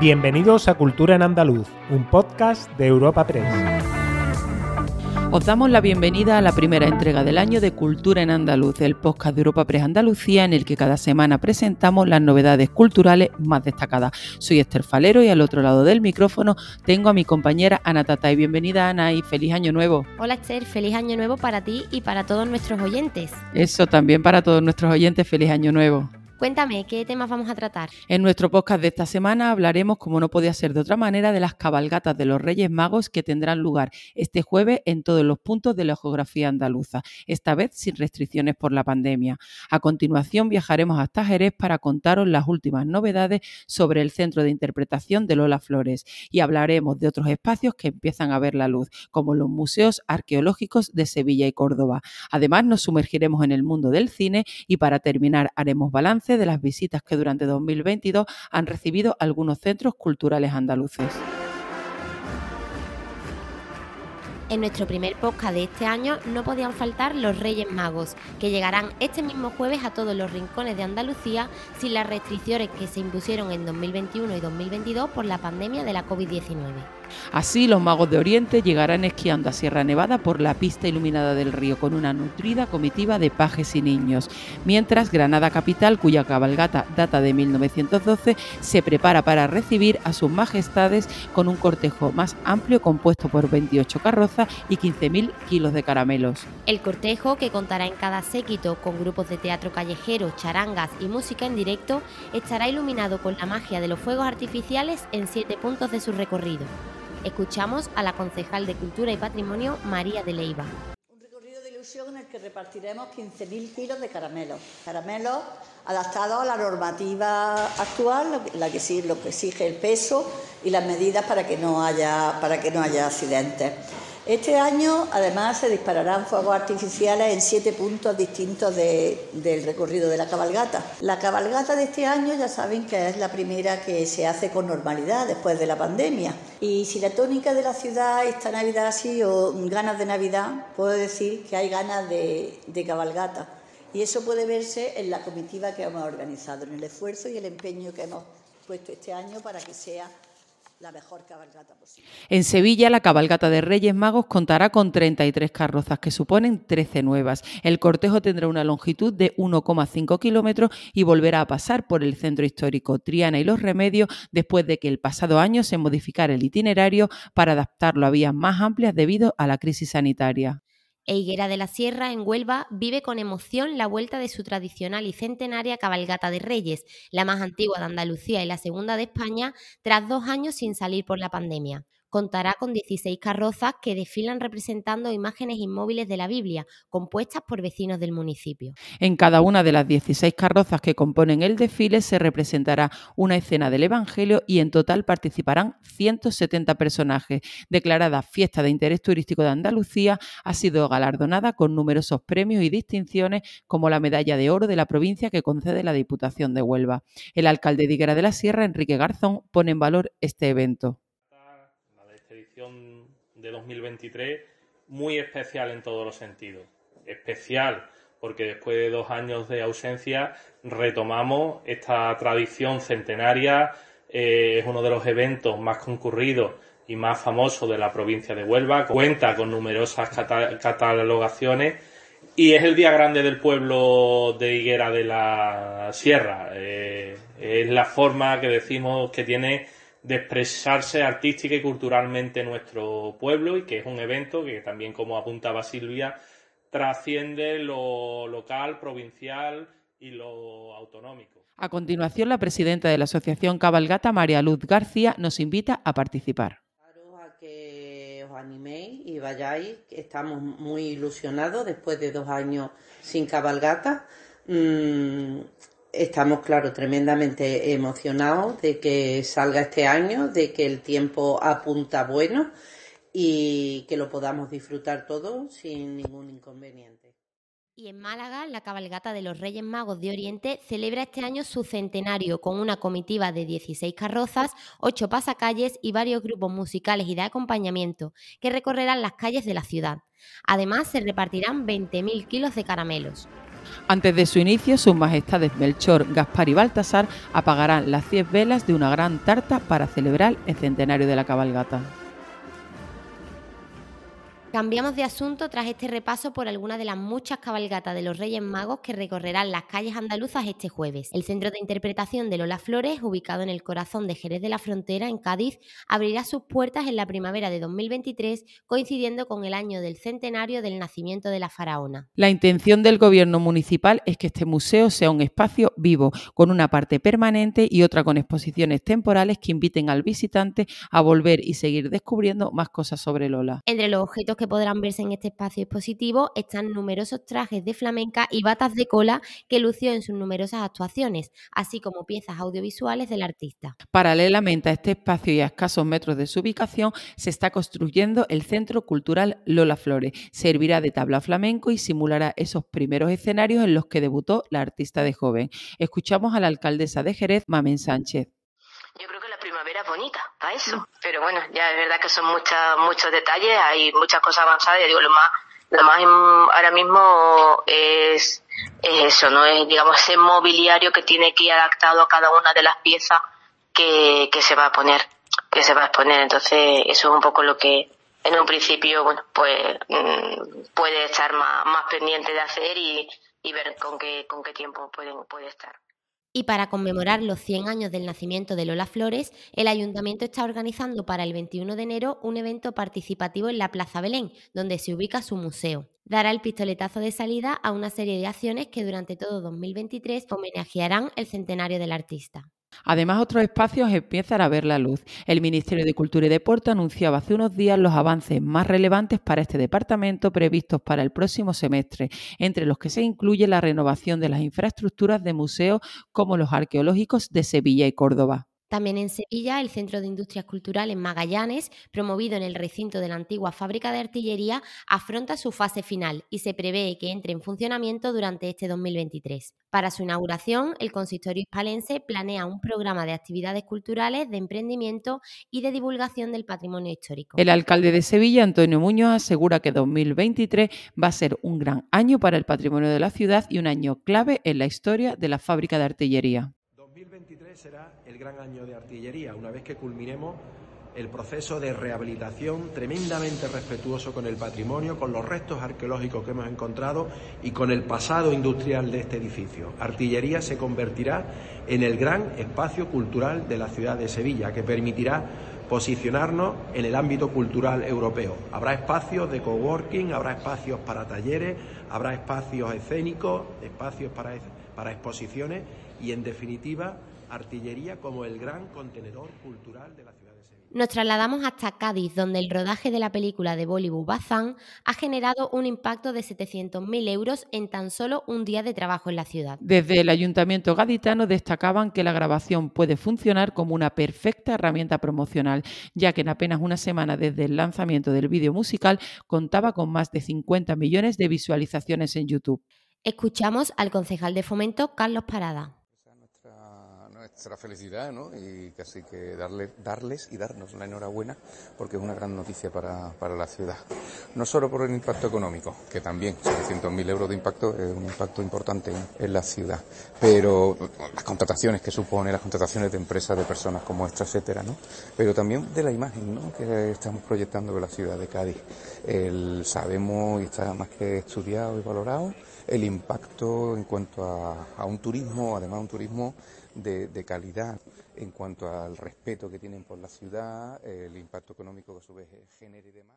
Bienvenidos a Cultura en Andaluz, un podcast de Europa Press. Os damos la bienvenida a la primera entrega del año de Cultura en Andaluz, el podcast de Europa Press Andalucía en el que cada semana presentamos las novedades culturales más destacadas. Soy Esther Falero y al otro lado del micrófono tengo a mi compañera Ana Tatay. Bienvenida Ana y feliz año nuevo. Hola Esther, feliz año nuevo para ti y para todos nuestros oyentes. Eso también para todos nuestros oyentes, feliz año nuevo. Cuéntame, ¿qué temas vamos a tratar? En nuestro podcast de esta semana hablaremos, como no podía ser de otra manera, de las cabalgatas de los Reyes Magos que tendrán lugar este jueves en todos los puntos de la geografía andaluza, esta vez sin restricciones por la pandemia. A continuación viajaremos hasta Jerez para contaros las últimas novedades sobre el Centro de Interpretación de Lola Flores y hablaremos de otros espacios que empiezan a ver la luz, como los museos arqueológicos de Sevilla y Córdoba. Además, nos sumergiremos en el mundo del cine y para terminar haremos balance de las visitas que durante 2022 han recibido algunos centros culturales andaluces. En nuestro primer podcast de este año no podían faltar los Reyes Magos, que llegarán este mismo jueves a todos los rincones de Andalucía sin las restricciones que se impusieron en 2021 y 2022 por la pandemia de la COVID-19. Así, los magos de Oriente llegarán esquiando a Sierra Nevada por la pista iluminada del río con una nutrida comitiva de pajes y niños, mientras Granada Capital, cuya cabalgata data de 1912, se prepara para recibir a sus majestades con un cortejo más amplio compuesto por 28 carrozas y 15.000 kilos de caramelos. El cortejo, que contará en cada séquito con grupos de teatro callejero, charangas y música en directo, estará iluminado con la magia de los fuegos artificiales en siete puntos de su recorrido. Escuchamos a la concejal de Cultura y Patrimonio, María de Leiva. Un recorrido de ilusión en el que repartiremos 15.000 kilos de caramelos. Caramelos adaptados a la normativa actual, la que, lo que exige el peso y las medidas para que no haya, para que no haya accidentes. Este año, además, se dispararán fuegos artificiales en siete puntos distintos del recorrido de la cabalgata. La cabalgata de este año ya saben que es la primera que se hace con normalidad después de la pandemia. Y si la tónica de la ciudad esta Navidad ha sido ganas de Navidad, puedo decir que hay ganas de, de cabalgata. Y eso puede verse en la comitiva que hemos organizado, en el esfuerzo y el empeño que hemos puesto este año para que sea la mejor cabalgata posible. En Sevilla, la cabalgata de Reyes Magos contará con 33 carrozas, que suponen 13 nuevas. El cortejo tendrá una longitud de 1,5 kilómetros y volverá a pasar por el centro histórico Triana y Los Remedios después de que el pasado año se modificara el itinerario para adaptarlo a vías más amplias debido a la crisis sanitaria e Higuera de la Sierra, en Huelva, vive con emoción la vuelta de su tradicional y centenaria cabalgata de Reyes, la más antigua de Andalucía y la segunda de España, tras dos años sin salir por la pandemia contará con 16 carrozas que desfilan representando imágenes inmóviles de la Biblia, compuestas por vecinos del municipio. En cada una de las 16 carrozas que componen el desfile se representará una escena del Evangelio y en total participarán 170 personajes. Declarada Fiesta de Interés Turístico de Andalucía, ha sido galardonada con numerosos premios y distinciones como la Medalla de Oro de la provincia que concede la Diputación de Huelva. El alcalde de Higuera de la Sierra, Enrique Garzón, pone en valor este evento de 2023 muy especial en todos los sentidos. Especial porque después de dos años de ausencia retomamos esta tradición centenaria. Eh, es uno de los eventos más concurridos y más famosos de la provincia de Huelva. Cuenta con numerosas catalogaciones y es el día grande del pueblo de Higuera de la Sierra. Eh, es la forma que decimos que tiene de expresarse artística y culturalmente nuestro pueblo y que es un evento que también, como apuntaba Silvia, trasciende lo local, provincial y lo autonómico. A continuación, la presidenta de la Asociación Cabalgata, María Luz García, nos invita a participar. A que os animéis y vayáis, estamos muy ilusionados después de dos años sin cabalgata. Mm, estamos, claro, tremendamente emocionados de que salga este año, de que el tiempo apunta bueno y que lo podamos disfrutar todos sin ningún inconveniente. Y en Málaga, la cabalgata de los Reyes Magos de Oriente celebra este año su centenario con una comitiva de 16 carrozas, 8 pasacalles y varios grupos musicales y de acompañamiento que recorrerán las calles de la ciudad. Además, se repartirán 20.000 kilos de caramelos. Antes de su inicio, sus majestades Melchor, Gaspar y Baltasar apagarán las 10 velas de una gran tarta para celebrar el centenario de la cabalgata. Cambiamos de asunto tras este repaso por algunas de las muchas cabalgatas de los Reyes Magos que recorrerán las calles andaluzas este jueves. El Centro de Interpretación de Lola Flores, ubicado en el corazón de Jerez de la Frontera, en Cádiz, abrirá sus puertas en la primavera de 2023, coincidiendo con el año del centenario del nacimiento de la faraona. La intención del gobierno municipal es que este museo sea un espacio vivo, con una parte permanente y otra con exposiciones temporales que inviten al visitante a volver y seguir descubriendo más cosas sobre Lola. Entre los objetos que podrán verse en este espacio expositivo están numerosos trajes de flamenca y batas de cola que lució en sus numerosas actuaciones, así como piezas audiovisuales del artista. Paralelamente a este espacio y a escasos metros de su ubicación, se está construyendo el Centro Cultural Lola Flores. Servirá de tabla flamenco y simulará esos primeros escenarios en los que debutó la artista de joven. Escuchamos a la alcaldesa de Jerez, Mamen Sánchez primavera bonita para eso. Pero bueno, ya es verdad que son muchas, muchos detalles, hay muchas cosas avanzadas. Y digo, lo más, lo más ahora mismo es, eso, ¿no? Es, digamos, ese mobiliario que tiene que ir adaptado a cada una de las piezas que, que se va a poner, que se va a exponer. Entonces, eso es un poco lo que, en un principio, bueno, pues mm, puede estar más, más pendiente de hacer y, y ver con qué, con qué tiempo pueden, puede estar. Y para conmemorar los 100 años del nacimiento de Lola Flores, el ayuntamiento está organizando para el 21 de enero un evento participativo en la Plaza Belén, donde se ubica su museo. Dará el pistoletazo de salida a una serie de acciones que durante todo 2023 homenajearán el centenario del artista. Además, otros espacios empiezan a ver la luz. El Ministerio de Cultura y Deporte anunciaba hace unos días los avances más relevantes para este departamento previstos para el próximo semestre, entre los que se incluye la renovación de las infraestructuras de museos como los arqueológicos de Sevilla y Córdoba. También en Sevilla, el Centro de Industrias Culturales Magallanes, promovido en el recinto de la antigua fábrica de artillería, afronta su fase final y se prevé que entre en funcionamiento durante este 2023. Para su inauguración, el consistorio hispalense planea un programa de actividades culturales, de emprendimiento y de divulgación del patrimonio histórico. El alcalde de Sevilla, Antonio Muñoz, asegura que 2023 va a ser un gran año para el patrimonio de la ciudad y un año clave en la historia de la fábrica de artillería será el gran año de artillería, una vez que culminemos el proceso de rehabilitación tremendamente respetuoso con el patrimonio, con los restos arqueológicos que hemos encontrado y con el pasado industrial de este edificio. Artillería se convertirá en el gran espacio cultural de la ciudad de Sevilla, que permitirá posicionarnos en el ámbito cultural europeo. Habrá espacios de coworking, habrá espacios para talleres, habrá espacios escénicos, espacios para, para exposiciones y, en definitiva, artillería como el gran contenedor cultural de la ciudad de Sevilla. Nos trasladamos hasta Cádiz, donde el rodaje de la película de Bollywood Bazán ha generado un impacto de 700.000 euros en tan solo un día de trabajo en la ciudad. Desde el ayuntamiento gaditano destacaban que la grabación puede funcionar como una perfecta herramienta promocional, ya que en apenas una semana desde el lanzamiento del vídeo musical contaba con más de 50 millones de visualizaciones en YouTube. Escuchamos al concejal de fomento Carlos Parada nuestra felicidad ¿no? y casi que darle, darles y darnos la enhorabuena porque es una gran noticia para, para la ciudad. No solo por el impacto económico, que también 700.000 euros de impacto es un impacto importante en, la ciudad, pero las contrataciones que supone, las contrataciones de empresas, de personas como esta, etcétera, ¿no? pero también de la imagen ¿no? que estamos proyectando de la ciudad de Cádiz. El, sabemos y está más que estudiado y valorado el impacto en cuanto a, un turismo, además un turismo de, calidad en cuanto al respeto que tienen por la ciudad, el impacto económico que a su vez genera y demás.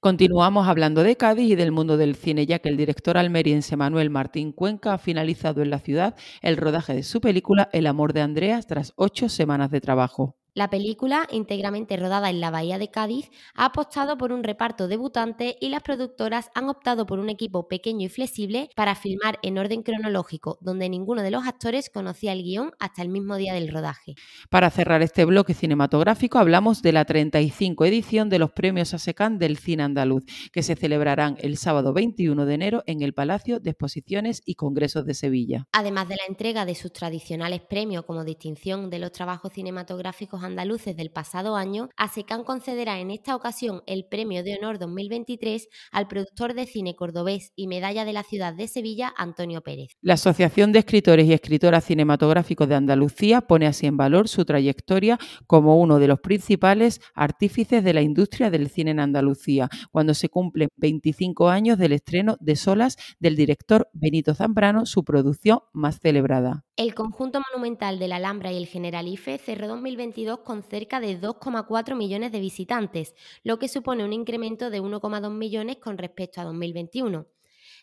Continuamos hablando de Cádiz y del mundo del cine, ya que el director almeriense Manuel Martín Cuenca ha finalizado en la ciudad el rodaje de su película El amor de Andreas tras ocho semanas de trabajo. La película, íntegramente rodada en la Bahía de Cádiz, ha apostado por un reparto debutante y las productoras han optado por un equipo pequeño y flexible para filmar en orden cronológico, donde ninguno de los actores conocía el guion hasta el mismo día del rodaje. Para cerrar este bloque cinematográfico, hablamos de la 35 edición de los premios ASECAN del cine andaluz, que se celebrarán el sábado 21 de enero en el Palacio de Exposiciones y Congresos de Sevilla. Además de la entrega de sus tradicionales premios como distinción de los trabajos cinematográficos andaluces del pasado año, ASECAN concederá en esta ocasión el Premio de Honor 2023 al productor de cine cordobés y medalla de la ciudad de Sevilla, Antonio Pérez. La Asociación de Escritores y Escritoras Cinematográficos de Andalucía pone así en valor su trayectoria como uno de los principales artífices de la industria del cine en Andalucía, cuando se cumplen 25 años del estreno de Solas del director Benito Zambrano, su producción más celebrada. El conjunto monumental de la Alhambra y el Generalife cerró 2022 con cerca de 2,4 millones de visitantes, lo que supone un incremento de 1,2 millones con respecto a 2021.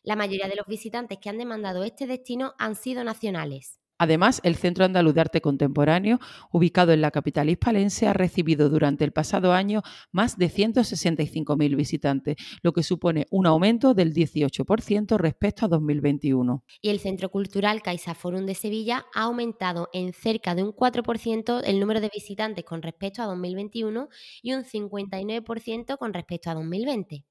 La mayoría de los visitantes que han demandado este destino han sido nacionales. Además, el Centro Andaluz de Arte Contemporáneo, ubicado en la capital hispalense, ha recibido durante el pasado año más de 165.000 visitantes, lo que supone un aumento del 18% respecto a 2021. Y el Centro Cultural CaixaForum de Sevilla ha aumentado en cerca de un 4% el número de visitantes con respecto a 2021 y un 59% con respecto a 2020.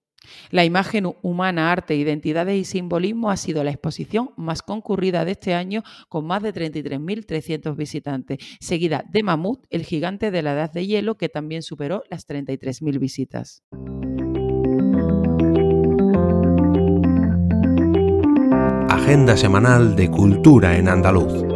La imagen humana, arte, identidades y simbolismo ha sido la exposición más concurrida de este año con más de 33.300 visitantes, seguida de Mamut, el gigante de la edad de hielo, que también superó las 33.000 visitas. Agenda semanal de cultura en andaluz.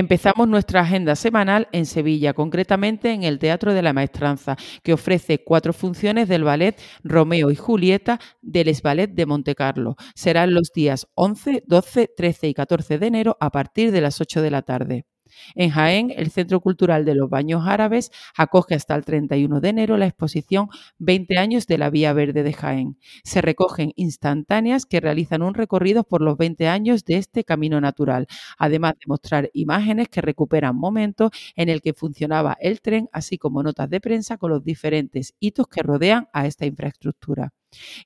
Empezamos nuestra agenda semanal en Sevilla, concretamente en el Teatro de la Maestranza, que ofrece cuatro funciones del ballet Romeo y Julieta del Ballet de Montecarlo. Serán los días 11, 12, 13 y 14 de enero a partir de las 8 de la tarde. En Jaén, el Centro Cultural de los Baños Árabes acoge hasta el 31 de enero la exposición 20 años de la Vía Verde de Jaén. Se recogen instantáneas que realizan un recorrido por los 20 años de este camino natural, además de mostrar imágenes que recuperan momentos en el que funcionaba el tren, así como notas de prensa con los diferentes hitos que rodean a esta infraestructura.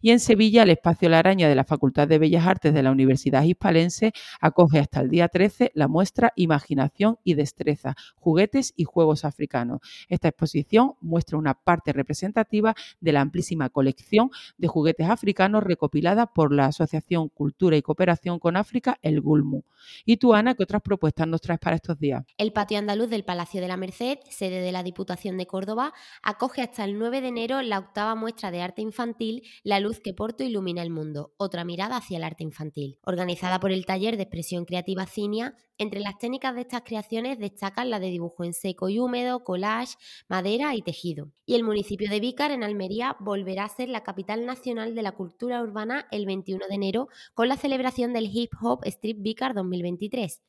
Y en Sevilla, el espacio La Araña de la Facultad de Bellas Artes de la Universidad Hispalense acoge hasta el día 13 la muestra Imaginación y Destreza, Juguetes y Juegos Africanos. Esta exposición muestra una parte representativa de la amplísima colección de juguetes africanos recopilada por la Asociación Cultura y Cooperación con África, el GULMU. ¿Y tú, Ana, qué otras propuestas nos traes para estos días? El patio andaluz del Palacio de la Merced, sede de la Diputación de Córdoba, acoge hasta el 9 de enero la octava muestra de arte infantil la luz que Porto ilumina el mundo, otra mirada hacia el arte infantil. Organizada por el taller de expresión creativa Cinia, entre las técnicas de estas creaciones destacan la de dibujo en seco y húmedo, collage, madera y tejido. Y el municipio de Vícar, en Almería, volverá a ser la capital nacional de la cultura urbana el 21 de enero con la celebración del Hip Hop Street Vícar 2023.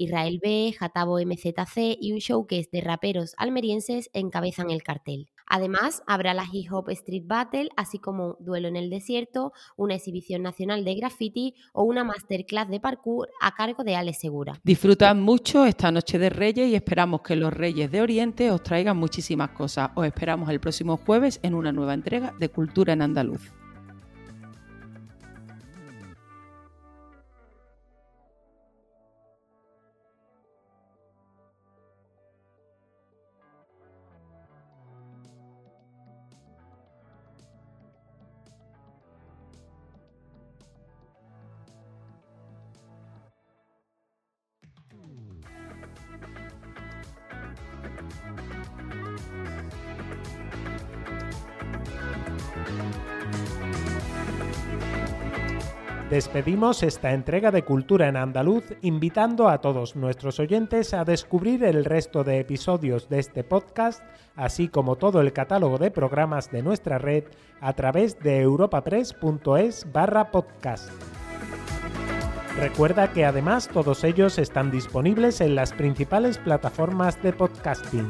Israel B, Jatabo MZC y un showcase de raperos almerienses encabezan el cartel. Además, habrá la Hip Hop Street Battle, así como Duelo en el Desierto, una exhibición nacional de graffiti o una masterclass de parkour a cargo de Ale Segura. Disfrutan mucho esta noche de Reyes y esperamos que los Reyes de Oriente os traigan muchísimas cosas. Os esperamos el próximo jueves en una nueva entrega de Cultura en Andaluz. Despedimos esta entrega de Cultura en Andaluz invitando a todos nuestros oyentes a descubrir el resto de episodios de este podcast, así como todo el catálogo de programas de nuestra red a través de europapress.es barra podcast. Recuerda que además todos ellos están disponibles en las principales plataformas de podcasting.